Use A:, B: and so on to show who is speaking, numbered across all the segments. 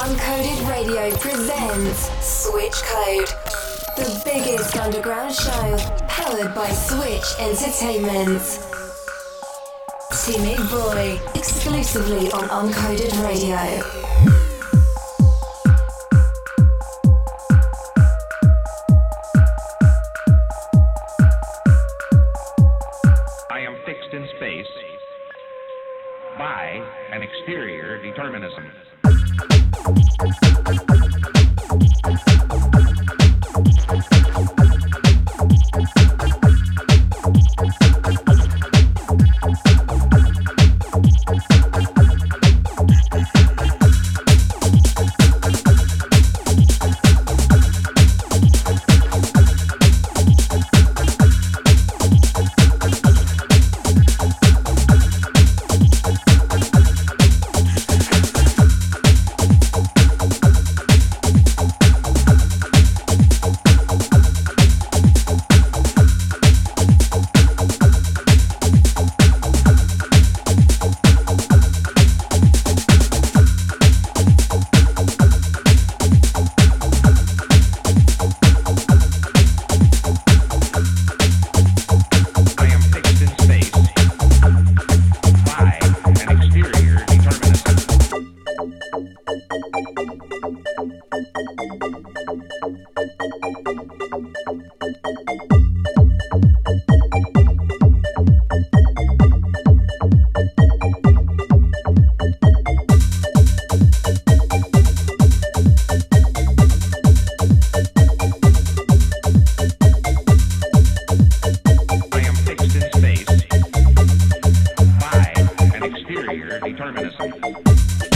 A: Uncoded Radio presents Switch Code, the biggest underground show powered by Switch Entertainment. Timmy Boy, exclusively on Uncoded Radio.
B: determinism. interior determinism.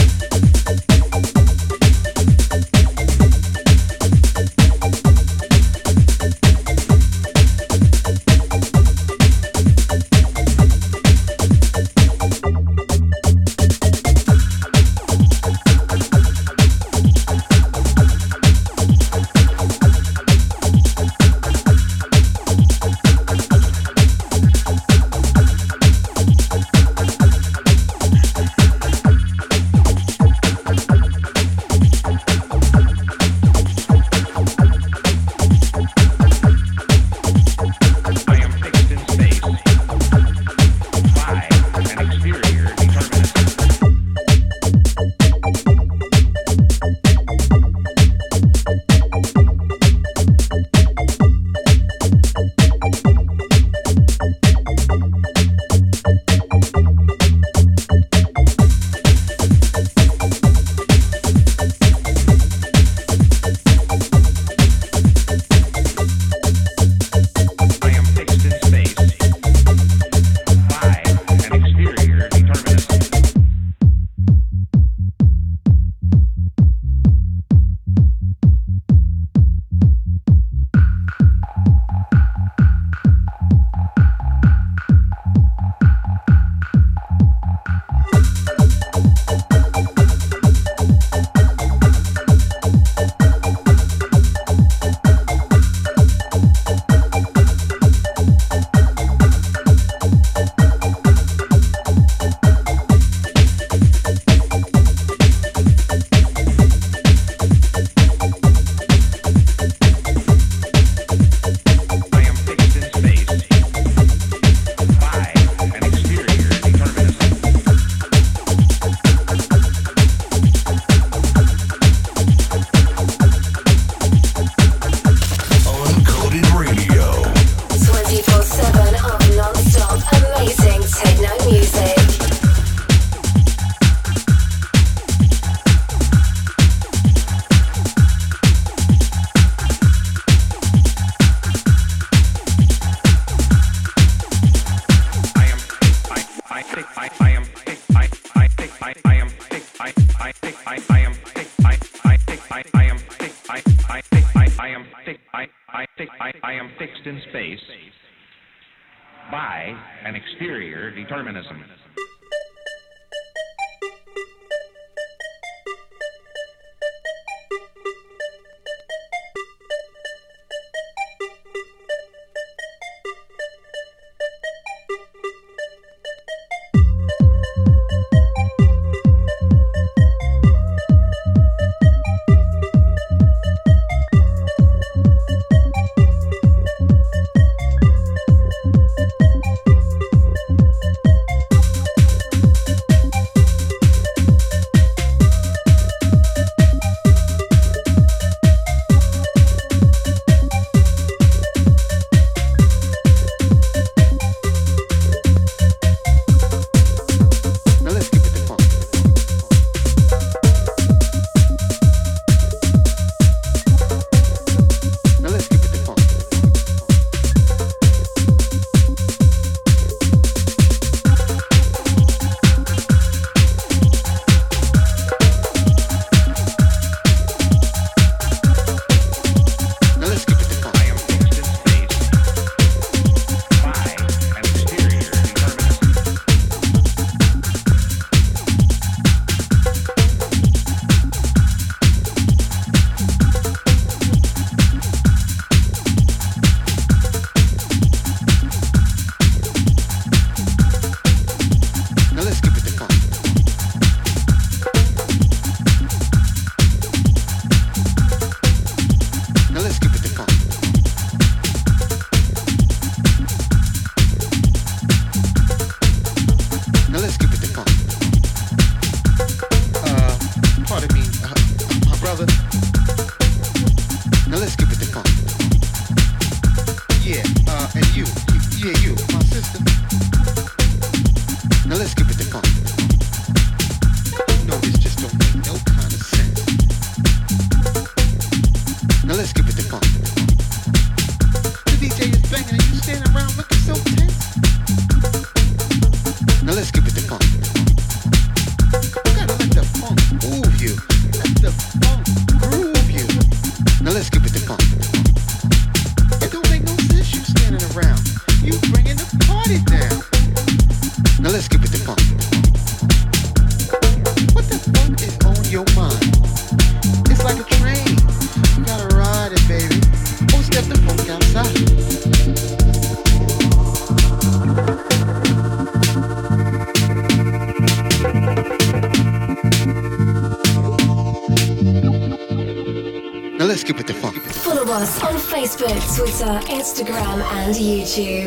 B: And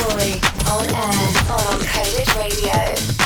B: Corey on
A: air on Coded Radio.